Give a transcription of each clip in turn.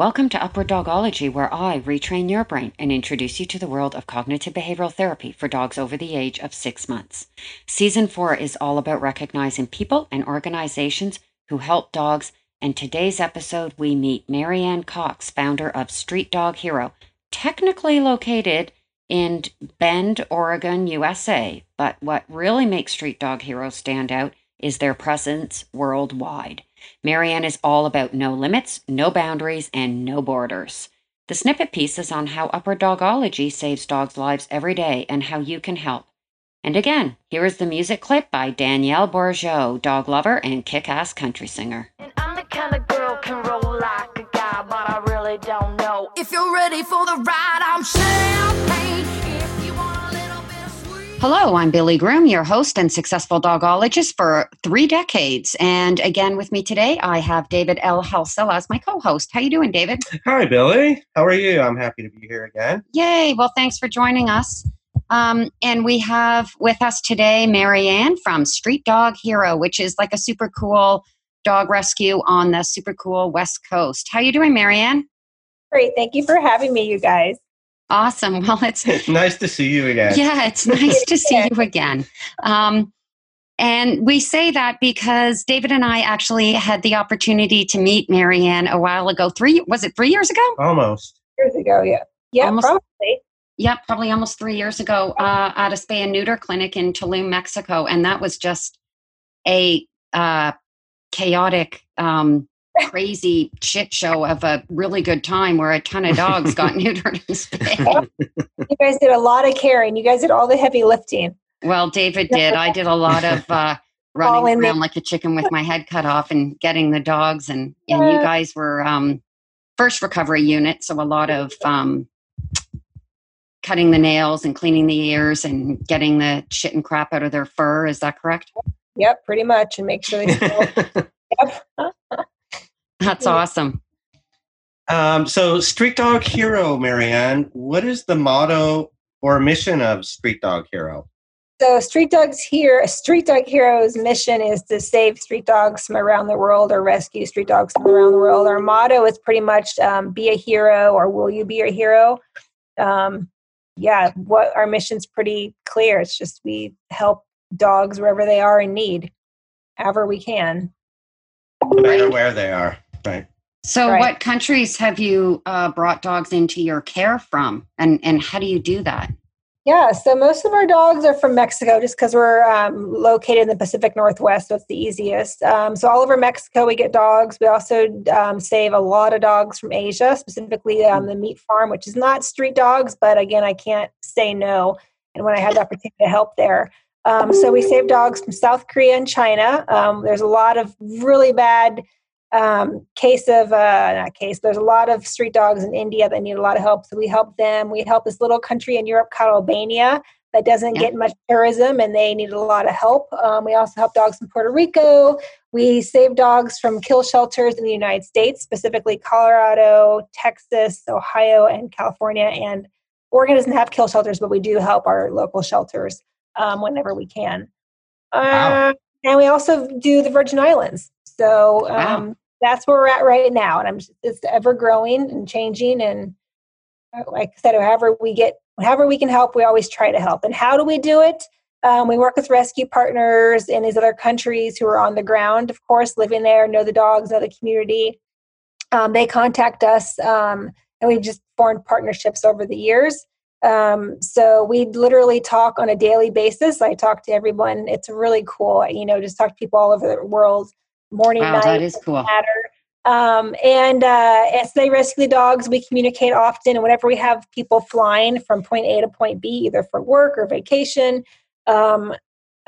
Welcome to Upper Dogology, where I retrain your brain and introduce you to the world of cognitive behavioral therapy for dogs over the age of six months. Season four is all about recognizing people and organizations who help dogs. And today's episode, we meet Marianne Cox, founder of Street Dog Hero, technically located in Bend, Oregon, USA. But what really makes Street Dog Hero stand out is their presence worldwide. Marianne is all about no limits, no boundaries, and no borders. The snippet piece is on how Upper Dogology saves dogs' lives every day and how you can help. And again, here is the music clip by Danielle Bourgeot, dog lover and kick ass country singer. And I'm the kind of girl can roll like a guy, but I really don't know. If you're ready for the ride, I'm champagne. Hello, I'm Billy Groom, your host and successful dogologist for three decades. And again, with me today, I have David L. Helsel as my co-host. How you doing, David? Hi, Billy. How are you? I'm happy to be here again. Yay! Well, thanks for joining us. Um, and we have with us today Marianne from Street Dog Hero, which is like a super cool dog rescue on the super cool West Coast. How you doing, Marianne? Great. Thank you for having me, you guys. Awesome. Well, it's nice to see you again. yeah, it's nice to see you again. Um, and we say that because David and I actually had the opportunity to meet Marianne a while ago. Three was it three years ago? Almost. Years ago, yeah. Yeah, Almost- probably. Yep, probably almost three years ago uh, at a spay and neuter clinic in Tulum, Mexico, and that was just a uh, chaotic, um, crazy shit show of a really good time where a ton of dogs got neutered and spayed. You guys did a lot of caring. You guys did all the heavy lifting. Well, David did. I did a lot of uh, running in around like a chicken with my head cut off and getting the dogs, and and you guys were um, first recovery unit, so a lot of um, cutting the nails and cleaning the ears and getting the shit and crap out of their fur. Is that correct? Yep, pretty much. And make sure they still. yep. That's Yeah. awesome. um, so, Street Dog Hero, Marianne, what is the motto or mission of Street Dog Hero? So, Street Dogs here, Street Dog Heroes' mission is to save street dogs from around the world or rescue street dogs from around the world. Our motto is pretty much um, be a hero or will you be a hero? Um, yeah, what our mission's pretty clear. It's just we help dogs wherever they are in need, however we can. No matter where they are. Right. So, Right. what countries have you uh, brought dogs into your care from, and and how do you do that? Yeah, so most of our dogs are from Mexico just because we're um, located in the Pacific Northwest, so it's the easiest. Um, so all over Mexico, we get dogs. We also um, save a lot of dogs from Asia, specifically um, the meat farm, which is not street dogs, but again, I can't say no. And when I had the opportunity to help there, um, so we save dogs from South Korea and China. Um, there's a lot of really bad um, case of uh, not case. There's a lot of street dogs in India that need a lot of help, so we help them. We help this little country in Europe called Albania that doesn't Yeah. get much tourism, and they need a lot of help. Um, we also help dogs in Puerto Rico. We save dogs from kill shelters in the United States, specifically Colorado, Texas, Ohio, and California. And Oregon doesn't have kill shelters, but we do help our local shelters um, whenever we can. Wow. Uh, and we also do the Virgin Islands. So um, Wow. That's where we're at right now, and I'm just, it's ever growing and changing. And uh, like I said, however we get, however we can help, we always try to help. And how do we do it? Um, we work with rescue partners in these other countries who are on the ground, of course, living there, know the dogs, know the community. Um, they contact us, um, and we've just formed partnerships over the years. Um, so we literally talk on a daily basis. I talk to everyone. It's really cool, you know, just talk to people all over the world, morning, Wow, night, that is cool. matter. Um, and uh, as they rescue the dogs, we communicate often. And whenever we have people flying from point A to point B, either for work or vacation, um,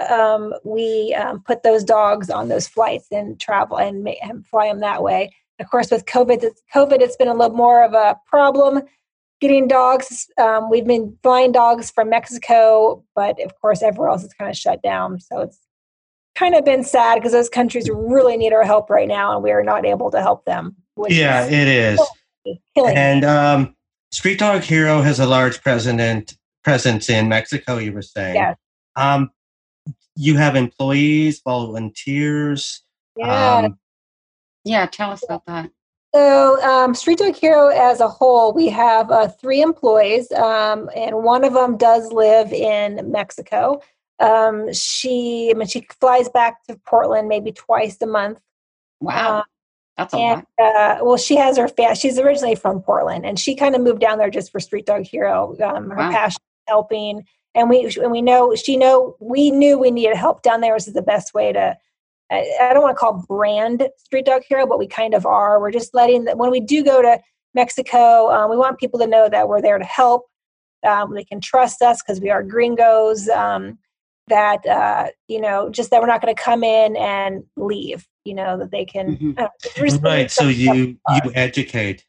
um, we um, put those dogs on those flights and travel and, ma- and fly them that way. Of course, with COVID, it's- COVID, it's been a little more of a problem getting dogs. Um, we've been flying dogs from Mexico, but of course, everywhere else is kind of shut down. So it's kind of been sad because those countries really need our help right now, and we are not able to help them. Which Yeah, is it is. killing. And um, Street Dog Hero has a large present, presence in Mexico, you were saying. Yes. Um, you have employees, volunteers. yeah, Um, Yeah, tell us about that. So, um, Street Dog Hero as a whole, we have uh, three employees, um, and one of them does live in Mexico. Um, she, I mean, she flies back to Portland maybe twice a month. Wow. Um, That's a and lot. uh, well, she has her fa- she's originally from Portland, and she kind of moved down there just for Street Dog Hero. Um, her Wow. passion helping, and we and we know she know we knew we needed help down there. This is the best way to. I, I don't want to call brand Street Dog Hero, but we kind of are. We're just letting that when we do go to Mexico, um, we want people to know that we're there to help. Um, they can trust us because we are gringos. Um, that uh, you know, just that we're not going to come in and leave. You know that they can. Mhm. uh, Right. So being you you educate.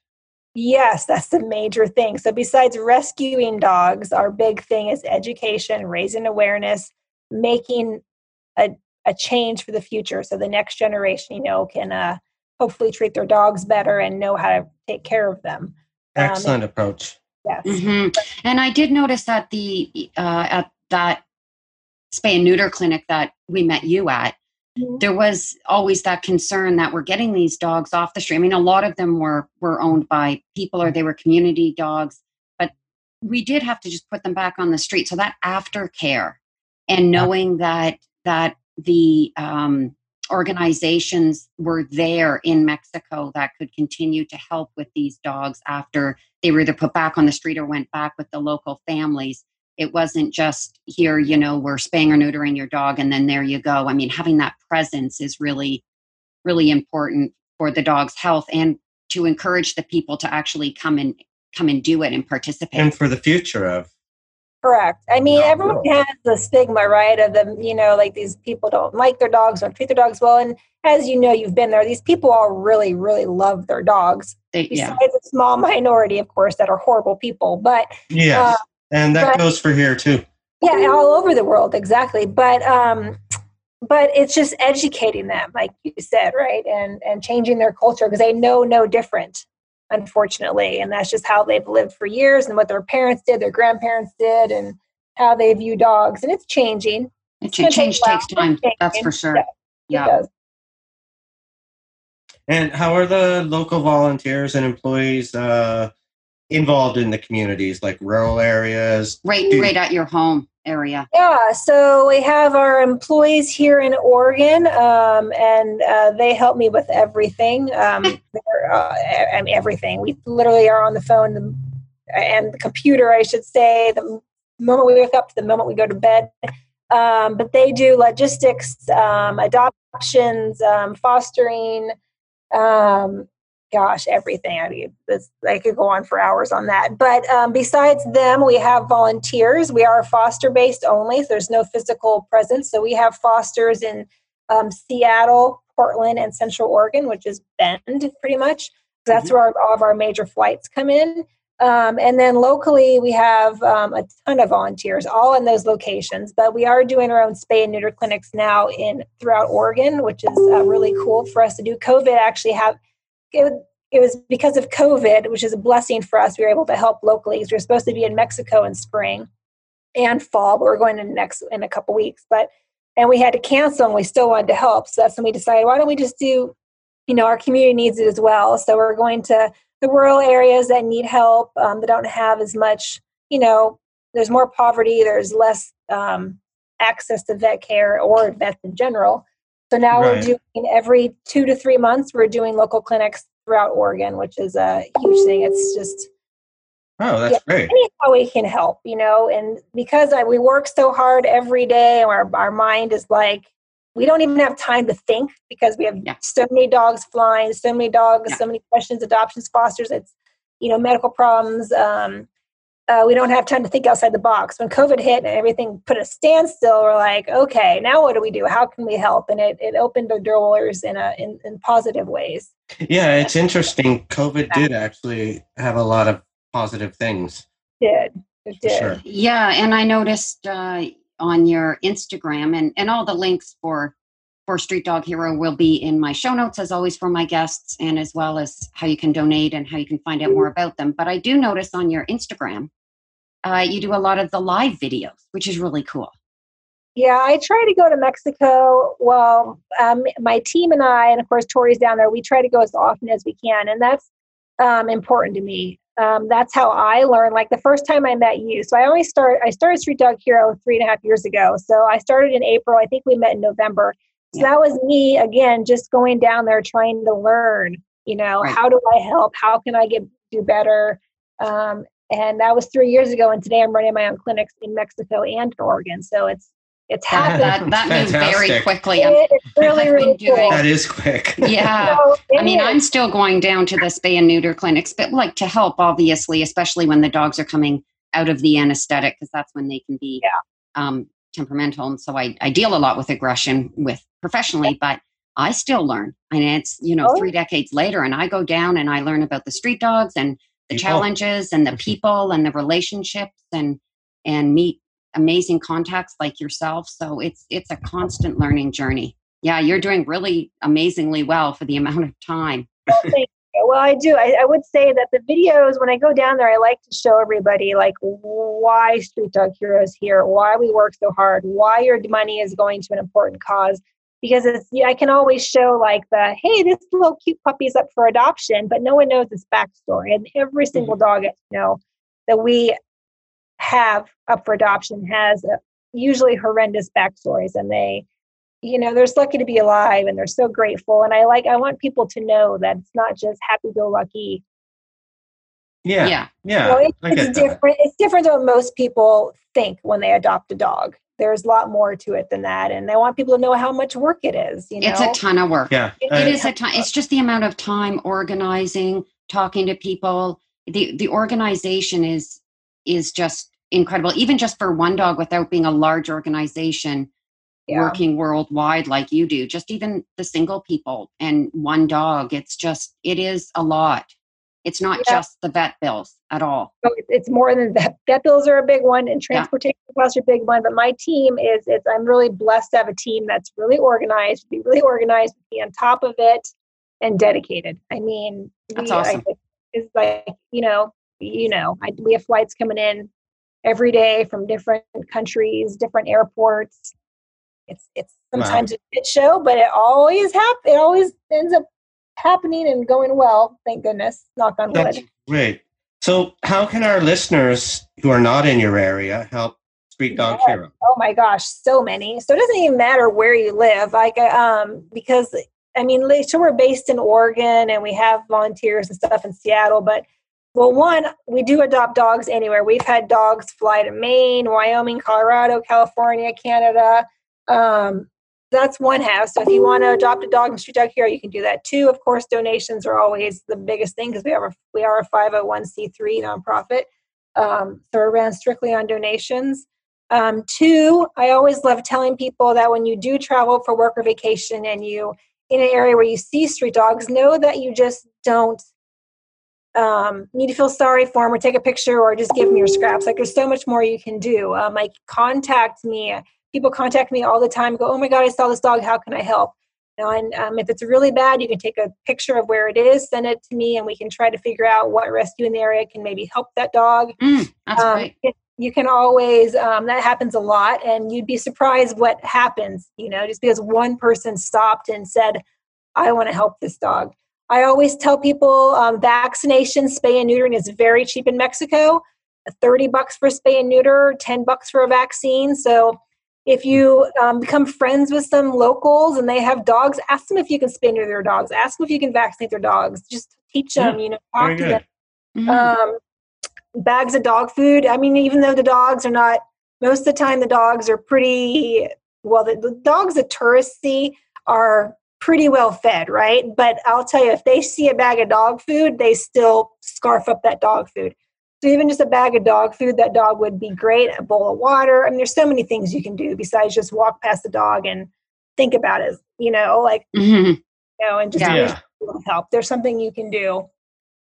Yes, that's the major thing. So, besides rescuing dogs, our big thing is education, raising awareness, making a, a change for the future. So, the next generation, you know, can uh, hopefully treat their dogs better and know how to take care of them. Um, Excellent approach. Yes. hmm And I did notice that the uh, at that spay and neuter clinic that we met you at, Mhm. there was always that concern that we're getting these dogs off the street. I mean, a lot of them were were owned by people or they were community dogs, but we did have to just put them back on the street. So that aftercare and knowing that that the um, organizations were there in Mexico that could continue to help with these dogs after they were either put back on the street or went back with the local families. It wasn't just here, you know, we're spaying or neutering your dog and then there you go. I mean, having that presence is really, really important for the dog's health and to encourage the people to actually come and come and do it and participate. And for the future of Correct. I mean, Yeah, everyone has the stigma, right? Of them, you know, like these people don't like their dogs, don't treat their dogs well. And as you know, you've been there, these people all really, really love their dogs. They- yeah. Besides a small minority, of course, that are horrible people. But yeah Uh, and that but- goes for here too. yeah all over the world exactly but um but it's just educating them like you said right and and changing their culture because they know no different unfortunately and that's just how they've lived for years and what their parents did their grandparents did and how they view dogs and it's changing It gonna change take takes time. It's That's for sure. Yeah, it Yeah. does. And how are the local volunteers and employees uh, involved in the communities, like rural areas? Right, Do- right at your home area. Yeah, so we have our employees here in Oregon, um, and uh, they help me with everything. Um, uh, I mean, everything. We literally are on the phone and the computer, I should say, the moment we wake up to the moment we go to bed. Um, but they do logistics, um, adoptions, um, fostering, um, gosh, everything. I mean, this, I could go on for hours on that. But um, besides them, we have volunteers. We are foster based only, so there's no physical presence. So we have fosters in um, Seattle, Portland, and Central Oregon, which is Bend, pretty much. That's where our, all of our major flights come in. Um, and then locally, we have um, a ton of volunteers, all in those locations. But we are doing our own spay and neuter clinics now in throughout Oregon, which is uh, really cool for us to do. COVID actually have it, it was because of COVID, which is a blessing for us. We were able to help locally because we were supposed to be in Mexico in spring and fall, but we're going in next in a couple weeks. But and we had to cancel, and we still wanted to help. So that's when we decided, why don't we just do, you know, our community needs it as well. So we're going to the rural areas that need help, um, that don't have as much, you know, there's more poverty, there's less um, access to vet care or vets in general. So now Right. we're doing every two to three months, we're doing local clinics throughout Oregon, which is a huge thing. It's just Oh, that's great. any how we can help, you know, and because I, we work so hard every day, our, our mind is like, we don't even have time to think because we have Yeah. so many dogs flying, so many dogs, Yeah. so many questions, adoptions, fosters, it's, you know, medical problems. Um, uh, we don't have time to think outside the box. When COVID hit and everything put a standstill, we're like, okay, now what do we do? How can we help? And it, it opened the doors in a in, in positive ways. Yeah, it's interesting. COVID did actually have a lot of positive things. It did it did? sure. Yeah, and I noticed uh, on your Instagram, and and all the links for for Street Dog Hero will be in my show notes as always for my guests, and as well as how you can donate and how you can find out more about them. But I do notice on your Instagram, uh, you do a lot of the live videos, which is really cool. Yeah, I try to go to Mexico. Well, um, my team and I, and of course Tori's down there. We try to go as often as we can, and that's um, important to me. Um, that's how I learn. Like the first time I met you, so I only start. I started Street Dog Hero three and a half years ago. So I started in April. I think we met in November. So yeah. that was me again, just going down there trying to learn. You know, right. how do I help? How can I get do better? Um, and that was three years ago. And today I'm running my own clinics in Mexico and Oregon. So it's it's happened. That, that moves very quickly. it's really, really cool. That is quick. Yeah. So I mean, is. I'm still going down to the spay and neuter clinics, but like to help, obviously, especially when the dogs are coming out of the anesthetic, because that's when they can be yeah. um, temperamental. And so I, I deal a lot with aggression with professionally, but I still learn. And it's, you know, oh. three decades later, and I go down and I learn about the street dogs and the people. challenges and the mm-hmm. people and the relationships and and meet amazing contacts like yourself. So it's it's a constant learning journey. Yeah, you're doing really amazingly well for the amount of time. Well, well I do. I, I, would say that the videos, when I go down there, I like to show everybody like why Street Dog Heroes here, why we work so hard, why your money is going to an important cause. Because it's, I can always show like the, hey, this little cute puppy is up for adoption, but no one knows its backstory. And every single mm-hmm. dog to know that we have up for adoption has a, usually horrendous backstories and they you know they're lucky to be alive and they're so grateful. And i like i want people to know that it's not just happy go lucky yeah yeah yeah it, it's different it's different than what most people think when they adopt a dog. There's a lot more to it than that and i want people to know how much work it is you know? it's a ton of work. Yeah it, it is a ton it's just the amount of time organizing talking to people. The the organization is is just incredible, even just for one dog without being a large organization yeah. working worldwide like you do, just even the single people and one dog. It's just, it is a lot. It's not yeah. just the vet bills at all. it's more than that. Vet bills are a big one, and transportation yeah. costs are a big one. But my team is, it's, I'm really blessed to have a team that's really organized, be really organized, be on top of it, and dedicated. I mean, that's we, awesome. I, it's like you know, you know, I, we have flights coming in every day from different countries, different airports. It's it's sometimes wow. a shit show, but it always happens. It always ends up happening and going well. Thank goodness. Knock on That's wood. Great. So, how can our listeners who are not in your area help Street Dog yeah. Hero? Oh my gosh, so many. So it doesn't even matter where you live, like um, because I mean, so we're based in Oregon and we have volunteers and stuff in Seattle, but well, one, we do adopt dogs anywhere. We've had dogs fly to Maine, Wyoming, Colorado, California, Canada. Um, that's one half. So if you want to adopt a dog and Street Dog Hero, you can do that too. Of course, donations are always the biggest thing because we are a, we are a 501c3 nonprofit. Um, so we're ran strictly on donations. Um, two, I always love telling people that when you do travel for work or vacation and you in an area where you see street dogs, know that you just don't um, need to feel sorry for them or take a picture or just give them your scraps. Like there's so much more you can do. Um, like contact me. People contact me all the time. Go, oh my god, I saw this dog. How can I help? You know, and um, if it's really bad, you can take a picture of where it is, send it to me, and we can try to figure out what rescue in the area can maybe help that dog. Mm, that's um, great. It, you can always um, that happens a lot, and you'd be surprised what happens. You know, just because one person stopped and said, "I want to help this dog." I always tell people um, vaccination, spay and neutering is very cheap in Mexico. 30 bucks for spay and neuter, 10 bucks for a vaccine. So if you um, become friends with some locals and they have dogs, ask them if you can spay and neuter their dogs. Ask them if you can vaccinate their dogs. Just teach them, you know, talk to them. Mm-hmm. Um, bags of dog food. I mean, even though the dogs are not, most of the time the dogs are pretty, well, the, the dogs that tourists see are pretty well fed, right? But I'll tell you, if they see a bag of dog food, they still scarf up that dog food. So even just a bag of dog food, that dog would be great. A bowl of water. I mean, there's so many things you can do besides just walk past the dog and think about it. You know, like mm-hmm. you know, and just yeah. help. There's something you can do.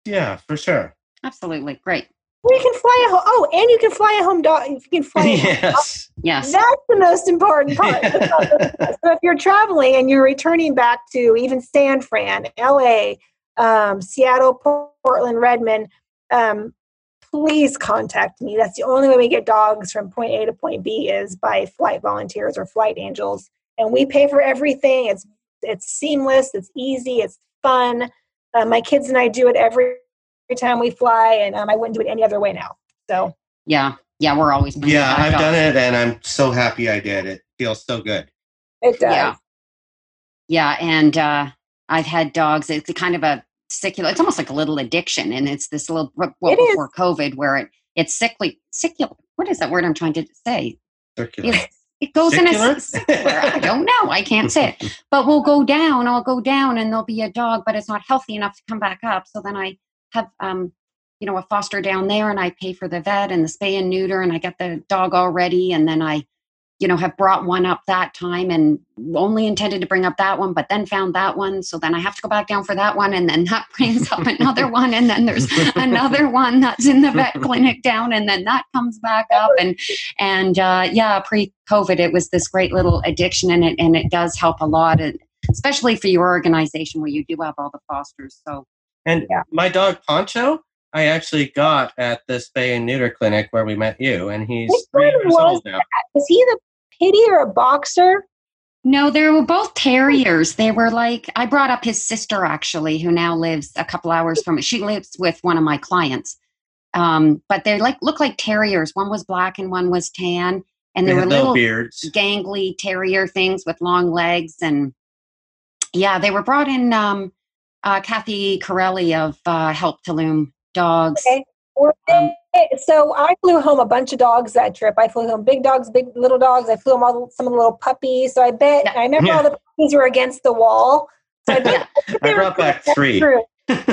Yeah, for sure. Absolutely, great. You can fly a home. Oh, and you can fly a home dog. You can fly. yes. Yes. That's the most important part. so if you're traveling and you're returning back to even San Fran, LA, um, Seattle, Portland, Redmond, um, please contact me. That's the only way we get dogs from point A to point B is by flight volunteers or flight angels. And we pay for everything. It's it's seamless, it's easy, it's fun. Uh, my kids and I do it every, every time we fly, and um, I wouldn't do it any other way now. So Yeah. Yeah, we're always Yeah, I've dogs. done it and I'm so happy I did. It feels so good. it does. Yeah. Yeah, and uh, I've had dogs. It's a kind of a secular. It's almost like a little addiction, and it's this little well It is. before COVID where it it's sickly secular. What is that word I'm trying to say? Circular. It's, it goes in Secular? a secular. I don't know. I can't say it. But we'll go down. I'll go down, and there'll be a dog, but it's not healthy enough to come back up. So then I have um, you know, a foster down there, and I pay for the vet and the spay and neuter, and I get the dog all ready, and then I you know, have brought one up that time and only intended to bring up that one, but then found that one. So then I have to go back down for that one. And then that brings up another one. And then there's another one that's in the vet clinic down. And then that comes back up. And, and, uh, yeah, pre COVID, it was this great little addiction and it, and it does help a lot. Especially for your organization where you do have all the fosters. So And Yeah. my dog Poncho, I actually got at this spay and neuter clinic where we met you, and he's Which three one years was old now. Is he the pitty or a boxer? No, they were both terriers. They were like I brought up his sister actually, who now lives a couple hours from. it. She lives with one of my clients, um, but they like look like terriers. One was black and one was tan, and they, They were little little beards. gangly terrier things with long legs. And yeah, they were brought in. Um, uh, Kathy Corelli of uh, Help Tulum Dogs. Okay. Were Um, they- so I flew home a bunch of dogs that trip. I flew home big dogs, big little dogs. I flew home all some of the little puppies. So I bet Yeah. I remember all the puppies were against the wall. So I bet I brought back three. True.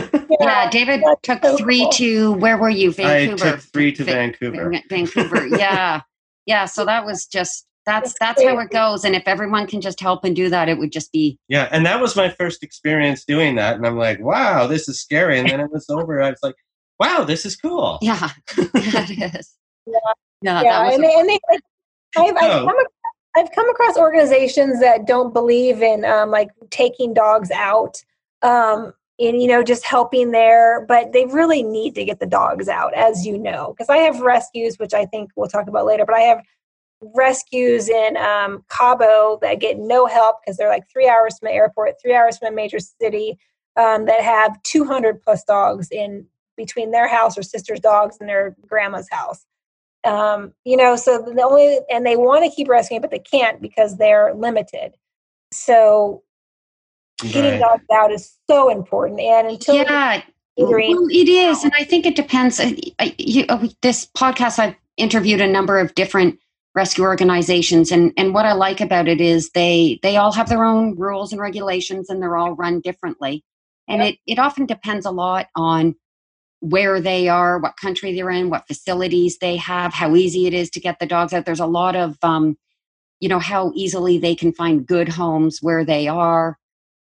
Yeah, David that's took so three cool. to where were you? I Vancouver. took three to Va- Vancouver. Vancouver. Yeah. Yeah. So that was just that's that's how it goes. And if everyone can just help and do that, it would just be Yeah, and that was my first experience doing that, and I'm like, wow, this is scary. And then it was over. I was like, wow, this is cool. yeah. it is. Yeah. Yeah. yeah, and they, and they like, I've, I've, Oh. come, ac- I've come across organizations that don't believe in um, like taking dogs out um, and you know just helping there, but they really need to get the dogs out, as you know, because I have rescues, which I think we'll talk about later, but I have rescues in um, Cabo that get no help because they're like three hours from the airport, three hours from a major city, um, that have 200 plus dogs in between their house or sister's dogs and their grandma's house um, you know so the only and they want to keep rescuing but they can't because they're limited so getting Right. dogs out is so important and until yeah. Well, it is, and I think it depends. I, I, you, uh, this podcast, I've interviewed a number of different rescue organizations, and and what I like about it is they they all have their own rules and regulations, and they're all run differently, and it it often depends a lot on where they are, what country they're in, what facilities they have, how easy it is to get the dogs out. There's a lot of um, you know how easily they can find good homes where they are.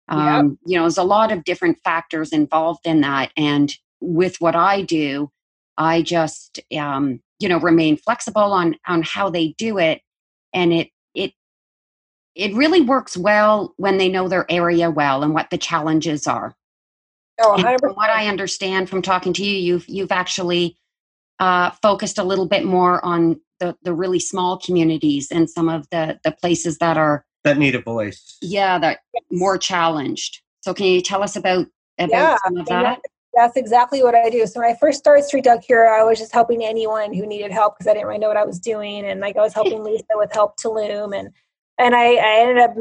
Um, you know there's a lot of different factors involved in that. And with what i do i just um, you know remain flexible on on how they do it. And it it it really works well when they know their area well and what the challenges are oh, and from what I understand from talking to you, you've you've actually uh, focused a little bit more on the the really small communities and some of the the places that are That need a voice. yeah that more challenged. So can you tell us about about Yeah, some of that? that's, that's exactly what I do. So when I first started Street Dog Hero, I was just helping anyone who needed help because I didn't really know what I was doing, and like I was helping Lisa with Help Tulum, and and I, I ended up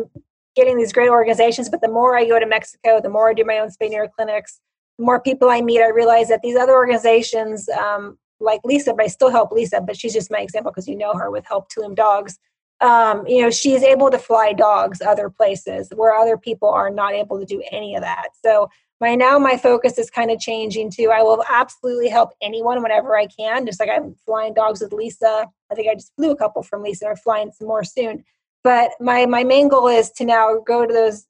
getting these great organizations. But the more I go to Mexico, the more I do my own spay neuter clinics, the more people I meet, I realize that these other organizations, um, like Lisa, but I still help Lisa, but she's just my example because you know her with Help Tulum Dogs. Um, you know, she's able to fly dogs other places where other people are not able to do any of that. So my now my focus is kind of changing too. I will absolutely help anyone whenever I can. Just like I'm flying dogs with Lisa. I think I just flew a couple from Lisa. Or flying some more soon. But my my main goal is to now go to those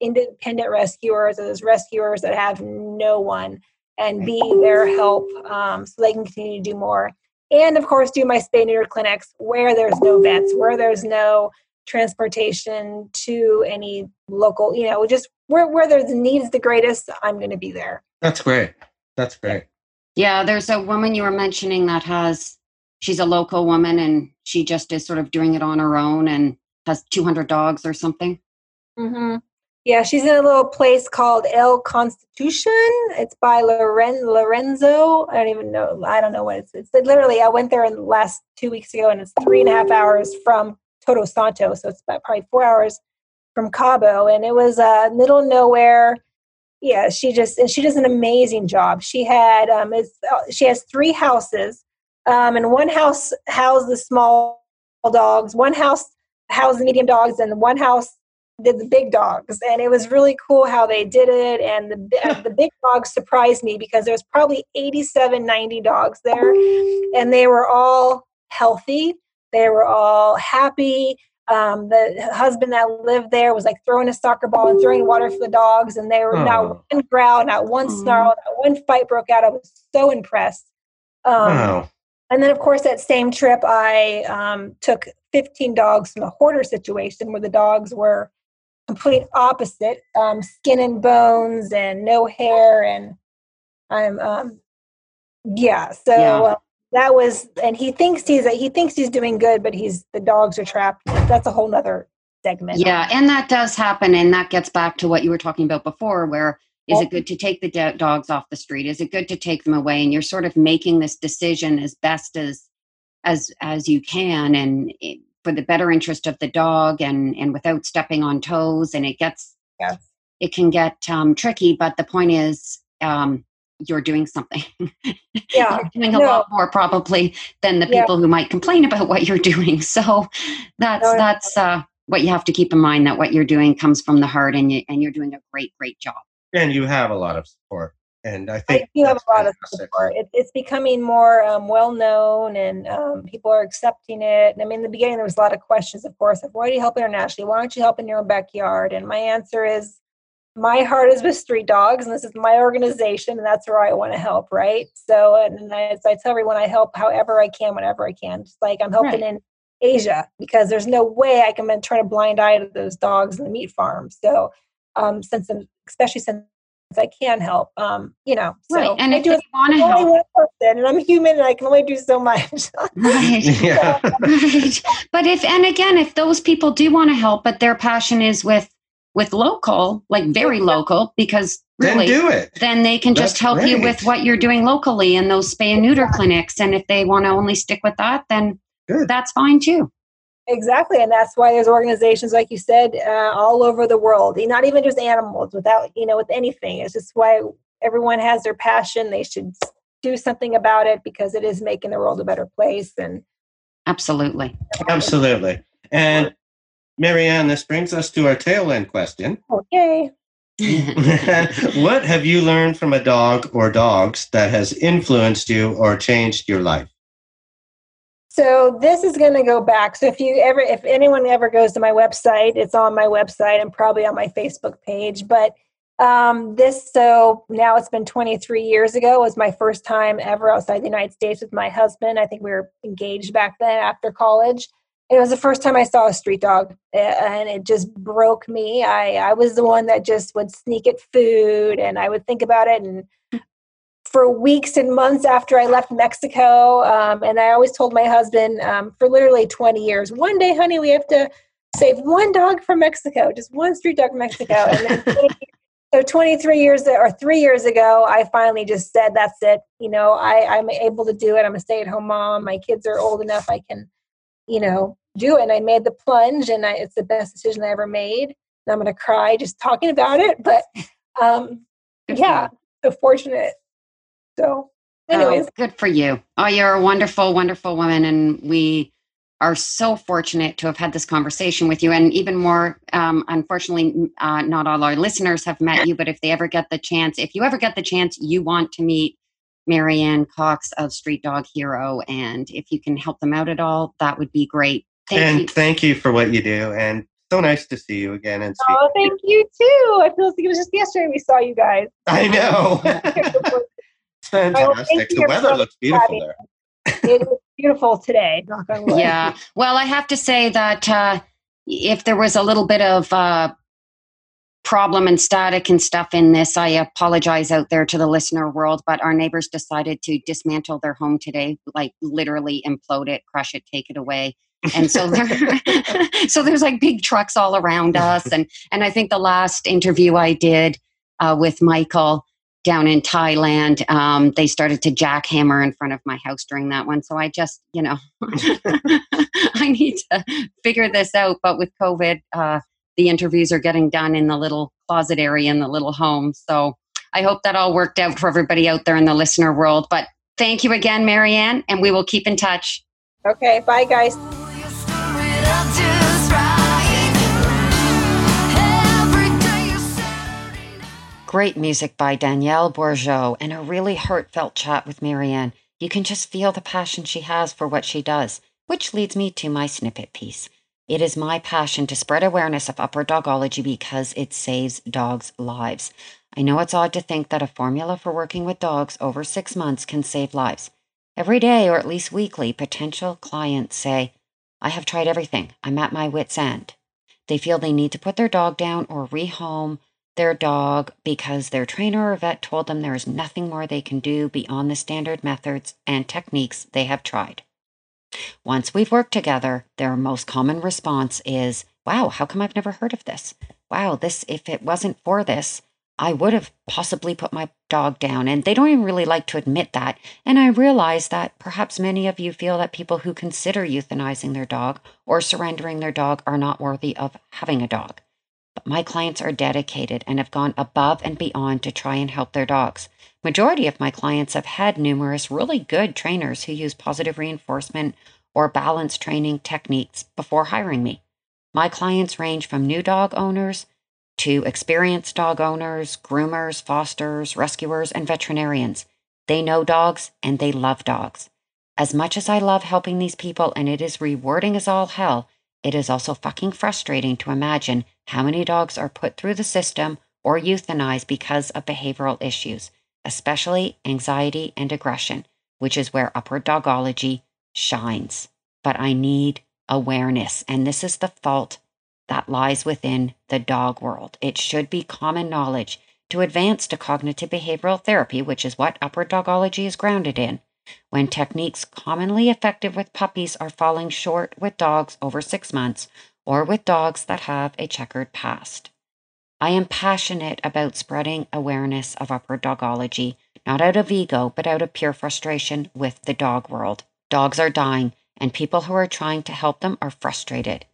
independent rescuers or those rescuers that have no one and be their help um, so they can continue to do more. And of course, do my spay neuter clinics where there's no vets, where there's no transportation to any local, you know, just where, where there's needs the greatest, I'm going to be there. That's great. That's great. Yeah, there's a woman you were mentioning that has, she's a local woman and she just is sort of doing it on her own and has 200 dogs or something. hmm Yeah, she's in a little place called El Constitution. It's by Loren- Lorenzo. I don't even know. I don't know what it's. It's literally. I went there in the last two weeks ago, and it's three and a half hours from Todo Santo, so it's about probably four hours from Cabo, and it was uh, middle nowhere. Yeah, she just and she does an amazing job. She had um, it's, uh, she has three houses, um, and one house housed the small dogs, one house housed the medium dogs, and one house did the big dogs. And it was really cool how they did it. And the the big dogs surprised me because there was probably 87 90 dogs there. And they were all healthy. They were all happy. Um, the husband that lived there was like throwing a soccer ball and throwing water for the dogs. And they were Oh. not one growl not one snarl not one fight broke out. I was so impressed. Um, wow. And then, of course, that same trip, I um, took 15 dogs from a hoarder situation where the dogs were complete opposite um, skin and bones and no hair. And I'm, um, yeah, so Yeah. Uh, that was, and he thinks he's, he thinks he's doing good, but he's, the dogs are trapped. That's a whole nother segment. Yeah, and that does happen. And that gets back to what you were talking about before, where is it good to take the do- dogs off the street? Is it good to take them away? And you're sort of making this decision as best as as as you can, and it, for the better interest of the dog, and and without stepping on toes. And it gets Yes. it can get um, tricky. But the point is, um, you're doing something. Yeah. you're doing a No. lot more probably than the Yeah. people who might complain about what you're doing. So that's no. that's uh, what you have to keep in mind that what you're doing comes from the heart, and you and you're doing a great great job. And you have a lot of support. And I I think do have a lot of support. It, it's becoming more um, well known, and um, people are accepting it. And I mean, in the beginning, there was a lot of questions, of course, of why do you help internationally? Why don't you help in your own backyard? And my answer is, my heart is with street dogs, and this is my organization, and that's where I want to help. Right. So, and I, so I tell everyone I help however I can, whenever I can. Just like I'm helping in Asia because there's no way I can turn a blind eye to those dogs in the meat farm. So, um, since I'm, especially since I can help, um, you know, so right, and I if do you want to help, one person, and I'm human, and I can only do so much. right, Yeah. right. But if and again, if those people do want to help, but their passion is with with local, like very local, because then really, do it. then they can just That's help you with what you're doing locally in those spay and neuter clinics. And if they want to only stick with that, then Good. that's fine too. Exactly, and that's why there's organizations like you said uh, all over the world. Not even just animals, without you know, with anything. It's just why everyone has their passion. They should do something about it because it is making the world a better place. And Absolutely. Absolutely. And Marianne, this brings us to our tail end question. okay, what have you learned from a dog or dogs that has influenced you or changed your life? So this is going to go back. So if you ever, if anyone ever goes to my website, it's on my website and probably on my Facebook page. But um, this, so now it's been 23 years ago, was my first time ever outside the United States with my husband. I think we were engaged back then after college. It was the first time I saw a street dog, and it just broke me. I I was the one that just would sneak at food, and I would think about it and for weeks and months after I left Mexico. Um, and I always told my husband um, for literally 20 years, one day, honey, we have to save one dog from Mexico, just one street dog from Mexico. And then so 23 years or three years ago, I finally just said, that's it. You know, I, I'm able to do it. I'm a stay at home mom. My kids are old enough. I can, you know, do it. And I made the plunge and I, it's the best decision I ever made. And I'm going to cry just talking about it. But um, yeah, so fortunate. So, anyways, Oh, good for you. Oh, you're a wonderful, wonderful woman. And we are so fortunate to have had this conversation with you. And even more, um, unfortunately, uh, not all our listeners have met you, but if they ever get the chance, if you ever get the chance, you want to meet Marianne Cox of Street Dog Hero. And if you can help them out at all, that would be great. Thank and you. thank you for what you do. And so nice to see you again and speak. oh, thank you too. I feel like it was just yesterday we saw you guys. I know. it's fantastic. you The weather for looks beautiful there. it was beautiful today. Knock on wood. yeah. Well, I have to say that uh, if there was a little bit of uh, problem and static and stuff in this. I apologize out there to the listener world, but our neighbors decided to dismantle their home today, like literally implode it, crush it, take it away. and so there, so there's like big trucks all around us and and i think the last interview i did uh, with michael down in thailand um, they started to jackhammer in front of my house during that one. So i just you know i need to figure this out. But with covid uh, the interviews are getting done in the little closet area in the little home. So i hope that all worked out for everybody out there in the listener world. But thank you again marianne and we will keep in touch. Okay, bye guys. Great music by Danielle Bourgeot and a really heartfelt chat with Marianne. You can just feel the passion she has for what she does, which leads me to my snippet piece. It is my passion to spread awareness of upper dogology because it saves dogs' lives. I know it's odd to think that a formula for working with dogs over six months can save lives. Every day, or at least weekly, potential clients say, I have tried everything. I'm at my wits' end. They feel they need to put their dog down or rehome their dog because their trainer or vet told them there is nothing more they can do beyond the standard methods and techniques they have tried. Once we've worked together, their most common response is, Wow, how come I've never heard of this? Wow, this, if it wasn't for this, I would have possibly put my dog down. And they don't even really like to admit that. And I realize that perhaps many of you feel that people who consider euthanizing their dog or surrendering their dog are not worthy of having a dog. But my clients are dedicated and have gone above and beyond to try and help their dogs. Majority of my clients have had numerous really good trainers who use positive reinforcement or balance training techniques before hiring me. My clients range from new dog owners to experienced dog owners, groomers, fosters, rescuers, and veterinarians. They know dogs and they love dogs. As much as I love helping these people and it is rewarding as all hell, it is also fucking frustrating to imagine how many dogs are put through the system or euthanized because of behavioral issues, especially anxiety and aggression, which is where upper dogology shines. But I need awareness, and this is the fault that lies within the dog world. It should be common knowledge to advance to cognitive behavioral therapy, which is what upper dogology is grounded in, when techniques commonly effective with puppies are falling short with dogs over six months or with dogs that have a checkered past. I am passionate about spreading awareness of upper dogology, not out of ego, but out of pure frustration with the dog world. Dogs are dying, and people who are trying to help them are frustrated.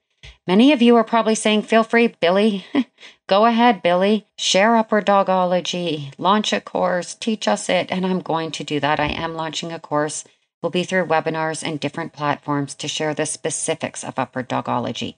Many of you are probably saying, feel free, Billy. Go ahead, Billy. Share upper dogology, launch a course, teach us it. And I'm going to do that. I am launching a course. Will be through webinars and different platforms to share the specifics of upper dogology.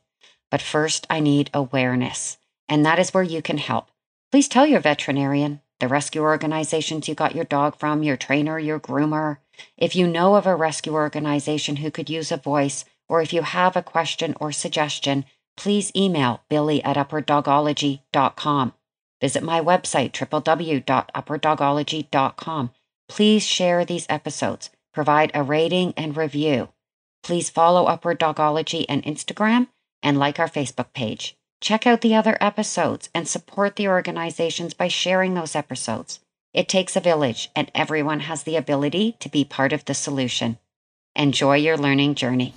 But first, I need awareness. And that is where you can help. Please tell your veterinarian, the rescue organizations you got your dog from, your trainer, your groomer. If you know of a rescue organization who could use a voice, or if you have a question or suggestion, please email billy at upperdogology.com. Visit my website, www.upperdogology.com. Please share these episodes. Provide a rating and review. Please follow Upper Dogology and Instagram and like our Facebook page. Check out the other episodes and support the organizations by sharing those episodes. It takes a village, and everyone has the ability to be part of the solution. Enjoy your learning journey.